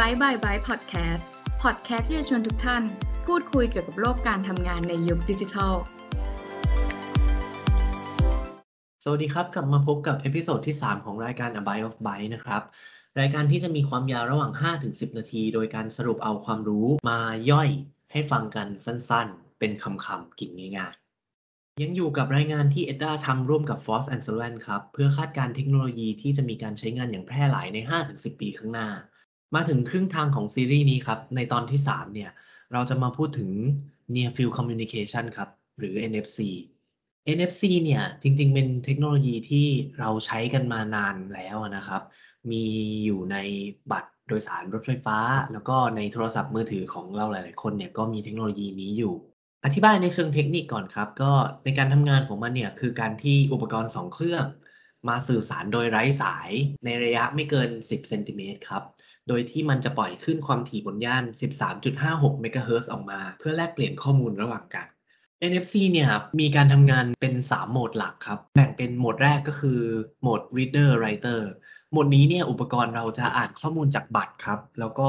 บายบายบายพอดแคสต์พอดแคสต์ที่จะชวนทุกท่าน พูดคุยเกี่ยวกับโลกการทำงานในยุคดิจิทัล สวัสดีครับ กลับมาพบกับ episode ที่ 3 ของรายการ A Bite of Byte นะครับ รายการที่จะมีความยาวระหว่าง 5-10 นาที โดยการสรุปเอาความรู้มาย่อยให้ฟังกันสั้นๆ เป็นคำๆกินง่ายๆ ยังอยู่กับรายงานที่ ETDA ทำร่วมกับ Frost and Sullivan ครับ เพื่อคาดการณ์เทคโนโลยีที่จะมีการใช้งานอย่างแพร่หลายใน 5-10 ปีข้างหน้า มาถึงครึ่งทางของซีรีส์นี้ครับ ในตอนที่ 3 เนี่ย เราจะมาพูดถึง Near Field Communication ครับ หรือ NFC NFC เนี่ยจริงๆ เป็นเทคโนโลยีที่เราใช้กันมานานแล้วนะครับ มีอยู่ในบัตรโดยสารรถไฟฟ้า แล้วก็ในโทรศัพท์มือถือของเราหลาย ๆ คนเนี่ยก็มีเทคโนโลยีนี้อยู่ อธิบายในเชิงเทคนิคก่อนครับ ก็ในการทำงานของมันเนี่ยคือการที่อุปกรณ์ 2 เครื่อง มาสื่อสารโดยไร้สายในระยะไม่เกิน 10 เซนติเมตรครับ โดยที่มันจะปล่อยขึ้นความถี่บนย่าน 13.56 เมกะเฮิรตซ์ออกมา เพื่อแลกเปลี่ยนข้อมูลระหว่างกัน NFC เนี่ยครับมีการทำงานเป็น 3 โหมดหลักครับ แบ่งเป็นโหมดแรกก็คือโหมด reader writer โหมดนี้เนี่ยอุปกรณ์เราจะอ่านข้อมูลจากบัตรครับ แล้วก็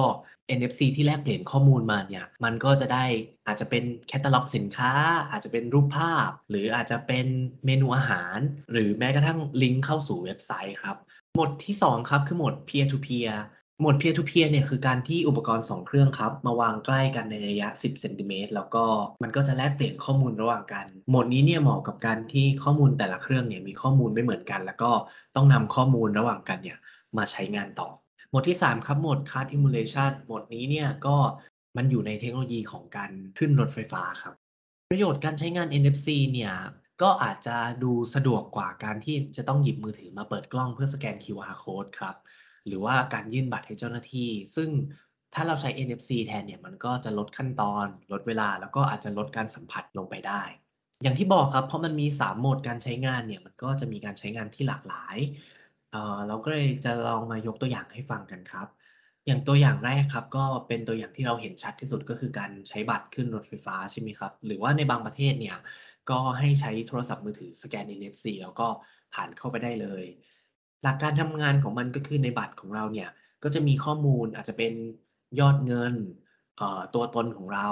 NFC ที่แลกเปลี่ยนข้อมูลมาเนี่ยมันก็จะได้อาจจะเป็นแคตตาล็อกสินค้า อาจจะเป็นรูปภาพ หรืออาจจะเป็นเมนูอาหาร หรือแม้กระทั่งลิงก์เข้าสู่เว็บไซต์ครับ โหมดที่ 2 ครับคือโหมด peer to peer หมด peer to peer เนี่ยคือการที่อุปกรณ์ 2 เครื่องครับ มาวางใกล้กันในระยะ 10เซนติเมตรแล้วก็มันก็จะแลกเปลี่ยนข้อมูลระหว่างกัน โหมดนี้เนี่ยเหมาะกับการที่ข้อมูลแต่ละเครื่องเนี่ยมีข้อมูลไม่เหมือนกัน แล้วก็ต้องนำข้อมูลระหว่างกันเนี่ยมาใช้งานต่อ โหมดที่ 3 ครับโหมด card emulation โหมดนี้เนี่ยก็มันอยู่ในเทคโนโลยีของการขึ้นรถไฟฟ้าครับ ประโยชน์การใช้งาน NFC เนี่ยก็อาจจะดูสะดวกกว่าการที่จะต้องหยิบมือถือมาเปิดกล้องเพื่อสแกน QR code ครับ หรือว่าการยื่นบัตรให้เจ้าหน้าที่ ซึ่งถ้าเราใช้ NFC แทนเนี่ยมันก็จะลดขั้นตอน ลดเวลาแล้วก็อาจจะลดการสัมผัสลงไปได้ อย่างที่บอกครับเพราะมันมี 3 โหมดการใช้งานเนี่ยมันก็จะมีการใช้งานที่หลากหลายเเราก็เลยจะลองมายกตัวอย่างให้ฟังกันครับ อย่างตัวอย่างแรกครับก็เป็นตัวอย่างที่เราเห็นชัดที่สุดก็คือการใช้บัตรขึ้นรถไฟฟ้าใช่ไหมครับหรือว่าในบางประเทศเนี่ยก็ให้ใช้โทรศัพท์มือถือสแกน NFC แล้วก็ผ่านเข้าไปได้เลย หลักการทำงานของมันก็คือในบัตรของเราเนี่ย ก็จะมีข้อมูลอาจจะเป็นยอดเงินตัวตนของเรา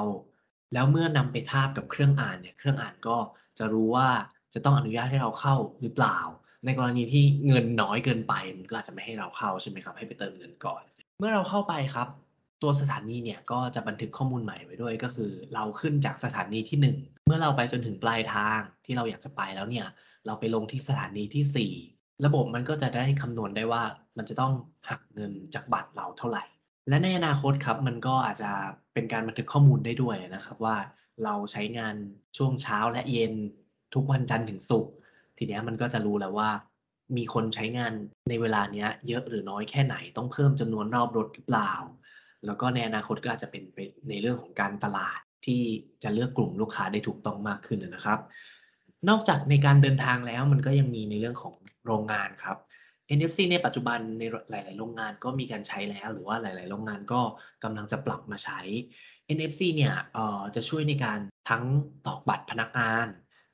แล้วเมื่อนำไปทาบกับเครื่องอ่านเนี่ย เครื่องอ่านก็จะรู้ว่าจะต้องอนุญาตให้เราเข้าหรือเปล่า ในกรณีที่เงินน้อยเกินไปมันก็อาจจะไม่ให้เราเข้าใช่ไหมครับ ให้ไปเติมเงินก่อน เมื่อเราเข้าไปครับ ตัวสถานีเนี่ยก็จะบันทึกข้อมูลใหม่ไว้ด้วย ก็คือ เราขึ้นจากสถานีที่ 1 เมื่อเราไปจนถึงปลายทางที่เราอยากจะไปแล้วเนี่ย เราไปลงที่สถานีที่ 4 ระบบมันก็จะได้คำนวณได้ว่ามันจะต้องหักเงินจากบัตรเราเท่าไหร่ และในอนาคตครับมันก็อาจจะเป็นการบันทึกข้อมูลได้ด้วยนะครับว่าเราใช้งานช่วงเช้าและเย็นทุกวันจันทร์ถึงศุกร์ทีนี้มันก็จะรู้แล้วว่า มีคนใช้งานในเวลาเนี้ยเยอะหรือน้อยแค่ไหนต้องเพิ่มจำนวนรอบรถหรือเปล่า แล้วก็ในอนาคตก็อาจจะเป็นไปในเรื่องของการตลาดที่จะเลือกกลุ่มลูกค้าได้ถูกต้องมากขึ้นนะครับ นอกจากในการเดินทางแล้วมันก็ยังมีในเรื่องของ โรงงานครับ NFC ในปัจจุบันในหลาย ๆ โรงงานก็มีการใช้แล้ว หรือว่าหลาย ๆ โรงงานก็กำลังจะปรับมาใช้ NFC เนี่ยเอ่อจะช่วยในการทั้งตอกบัตรพนักงาน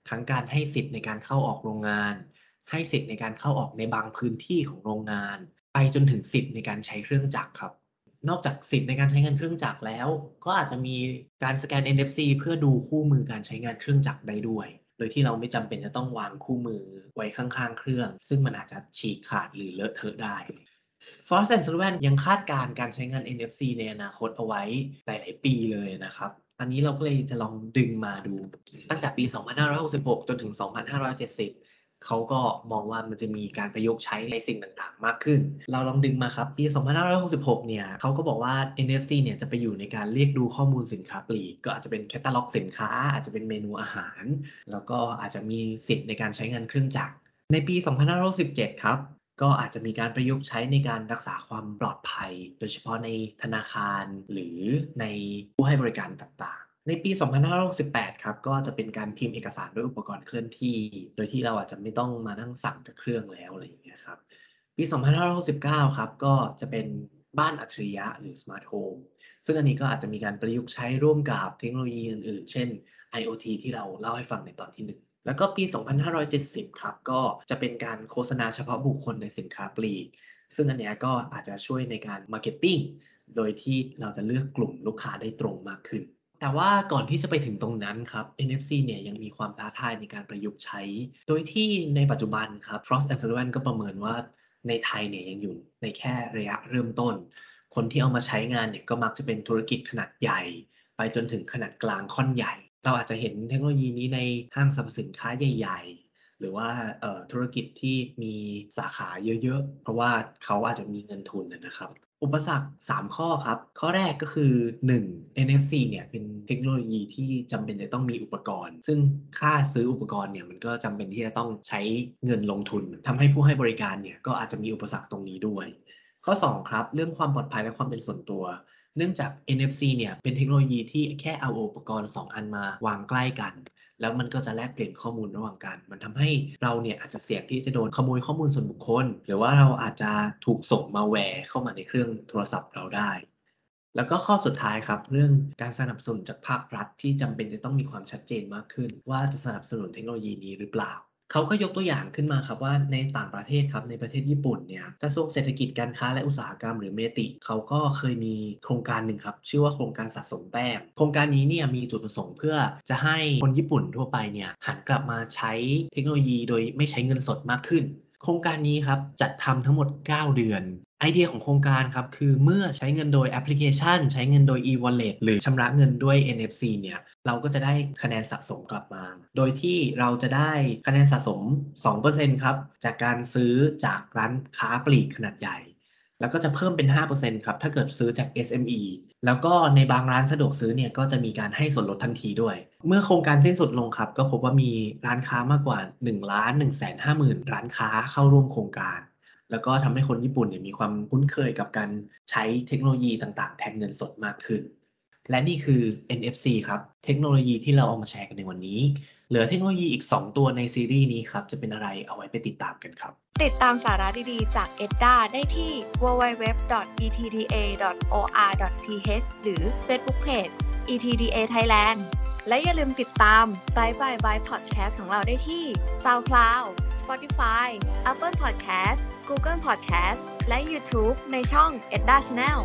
ทั้งการให้สิทธิ์ในการเข้าออกโรงงาน ให้สิทธิ์ในการเข้าออกในบางพื้นที่ของโรงงาน ไปจนถึงสิทธิ์ในการใช้เครื่องจักรครับ นอกจากสิทธิ์ในการใช้งานเครื่องจักรแล้ว ก็อาจจะมีการสแกน NFC เพื่อดูคู่มือการใช้งานเครื่องจักรได้ด้วย โดยที่เราไม่จำเป็นจะต้องวางคู่มือไว้ข้างๆ เครื่อง ซึ่งมันอาจจะฉีกขาดหรือเลอะเทอะได้ f o r c e and Sullivan ยังคาดการณ์การใช้งาน NFC ในอนาคตเอาไว้หลาย ๆ ปีเลยนะครับ อันนี้เราก็เลยจะลองดึงมาดูตั้งแต่ปี 2566 จนถึง 2570 เขาก็มองว่ามันจะมีการประยุกต์ใช้ในสิ่งต่างๆ มากขึ้น เราลองดึงมาครับปี 2566 เนี่ยเขาก็บอกว่า NFC เนี่ยจะไปอยู่ในการเรียกดูข้อมูลสินค้าปลีก ก็อาจจะเป็นแคตตาล็อกสินค้า อาจจะเป็นเมนูอาหาร แล้วก็อาจจะมีสิทธิ์ในการใช้งานเครื่องจักร ในปี 2567 ครับ ก็อาจจะมีการประยุกต์ใช้ในการรักษาความปลอดภัย โดยเฉพาะในธนาคารหรือในผู้ให้บริการต่าง ในปี 2568 ครับ ก็จะเป็นการพิมพ์เอกสารด้วยอุปกรณ์เคลื่อนที่ โดยที่เราอาจจะไม่ต้องมานั่งสั่งจากเครื่องแล้วอะไรอย่างเงี้ยครับ ปี 2569 ครับ ก็จะเป็นบ้านอัจฉริยะหรือ Smart Home ซึ่งอันนี้ก็อาจจะมีการประยุกต์ใช้ร่วมกับเทคโนโลยีอื่นๆ เช่น IoT ที่เราเล่าให้ฟังในตอนที่ 1แล้วก็ปี 2570 ครับ ก็จะเป็นการโฆษณาเฉพาะบุคคลในสินค้าปลีก ซึ่งอันเนี้ยก็อาจจะช่วยในการ Marketing โดยที่เราจะเลือกกลุ่มลูกค้าได้ตรงมากขึ้น แต่ว่าก่อนที่จะไปถึงตรงนั้นครับ NFC เนี่ยยังมีความท้าทายในการประยุกต์ใช้ โดยที่ในปัจจุบันครับ Frost and Sullivan ก็ประเมินว่าในไทยเนี่ยยังอยู่ในแค่ระยะเริ่มต้น คนที่เอามาใช้งานเนี่ยก็มักจะเป็นธุรกิจขนาดใหญ่ ไปจนถึงขนาดกลางค่อนใหญ่ เราอาจจะเห็นเทคโนโลยีนี้ในห้างสรรพสินค้าใหญ่ๆ หรือว่าธุรกิจที่มีสาขาเยอะๆ เพราะว่าเขาอาจจะมีเงินทุนนะครับ อุปสรรค 3 ข้อครับ ข้อแรกก็คือ 1 NFC เนี่ยเป็นเทคโนโลยีที่จำเป็นจะต้องมีอุปกรณ์ ซึ่งค่าซื้ออุปกรณ์เนี่ยมันก็จำเป็นที่จะต้องใช้เงินลงทุนทำให้ผู้ให้บริการเนี่ยก็อาจจะมีอุปสรรคตรงนี้ด้วย ข้อ 2 ครับ เรื่องความปลอดภัยและความเป็นส่วนตัวเนื่องจาก NFC เนี่ยเป็นเทคโนโลยีที่แค่เอาอุปกรณ์ 2 อันมาวางใกล้กัน แล้วมันก็จะแลกเปลี่ยนข้อมูลระหว่างกัน มันทำให้เราเนี่ยอาจจะเสี่ยงที่จะโดนขโมยข้อมูลส่วนบุคคล หรือว่าเราอาจจะถูกส่งมาแวร์เข้ามาในเครื่องโทรศัพท์เราได้ แล้วก็ข้อสุดท้ายครับ เรื่องการสนับสนุนจากภาครัฐที่จำเป็นจะต้องมีความชัดเจนมากขึ้น ว่าจะสนับสนุนเทคโนโลยีนี้หรือเปล่า เขาก็ยกตัวอย่างขึ้นมาครับว่าในต่างประเทศครับในประเทศญี่ปุ่นเนี่ยกระทรวงเศรษฐกิจการค้าและอุตสาหกรรมหรือเมติเขาก็เคยมีโครงการหนึ่งครับชื่อว่าโครงการสะสมแต้มโครงการนี้เนี่ยมีจุดประสงค์เพื่อจะให้คนญี่ปุ่นทั่วไปเนี่ยหันกลับมาใช้เทคโนโลยีโดยไม่ใช้เงินสดมากขึ้น โครงการนี้ครับจัดทำทั้งหมด 9 เดือนไอเดียของโครงการครับ คือเมื่อใช้เงินโดยแอปพลิเคชัน ใช้เงินโดย e-wallet หรือชำระเงินด้วย NFC เนี่ย เราก็จะได้คะแนนสะสมกลับมา โดยที่เราจะได้คะแนนสะสม 2%ครับ จากการซื้อจากร้านค้าปลีกขนาดใหญ่ แล้วก็จะเพิ่มเป็น 5%ครับ ถ้าเกิดซื้อจาก SME แล้วก็ในบางร้านสะดวกซื้อเนี่ยก็จะมีการให้ส่วนลดทันทีด้วย เมื่อโครงการสิ้นสุดลงครับ ก็พบว่ามีร้านค้ามากกว่า1ล้าน1 5 0 0 0 0 ร้านค้าเข้าร่วมโครงการ แล้วก็ทำให้คนญี่ปุ่นเนี่ยมีความคุ้นเคยกับการใช้เทคโนโลยีต่างๆ แทนเงินสดมากขึ้น และนี่คือ NFC ครับ เทคโนโลยีที่เราเอามาแชร์กันในวันนี้ เหลือเทคโนโลยีอีก 2 ตัวในซีรีส์นี้ครับ จะเป็นอะไรเอาไว้ไปติดตามกันครับ ติดตามสาระดีๆ จาก EDDA ได้ที่ www.etda.or.th หรือ Facebook Page ETDA Thailand และอย่าลืมติดตาม Bye Bye Bye Podcast ของเราได้ที่ SoundCloud Spotify Apple Podcast Google Podcast และ YouTube ในช่อง EDDA Channel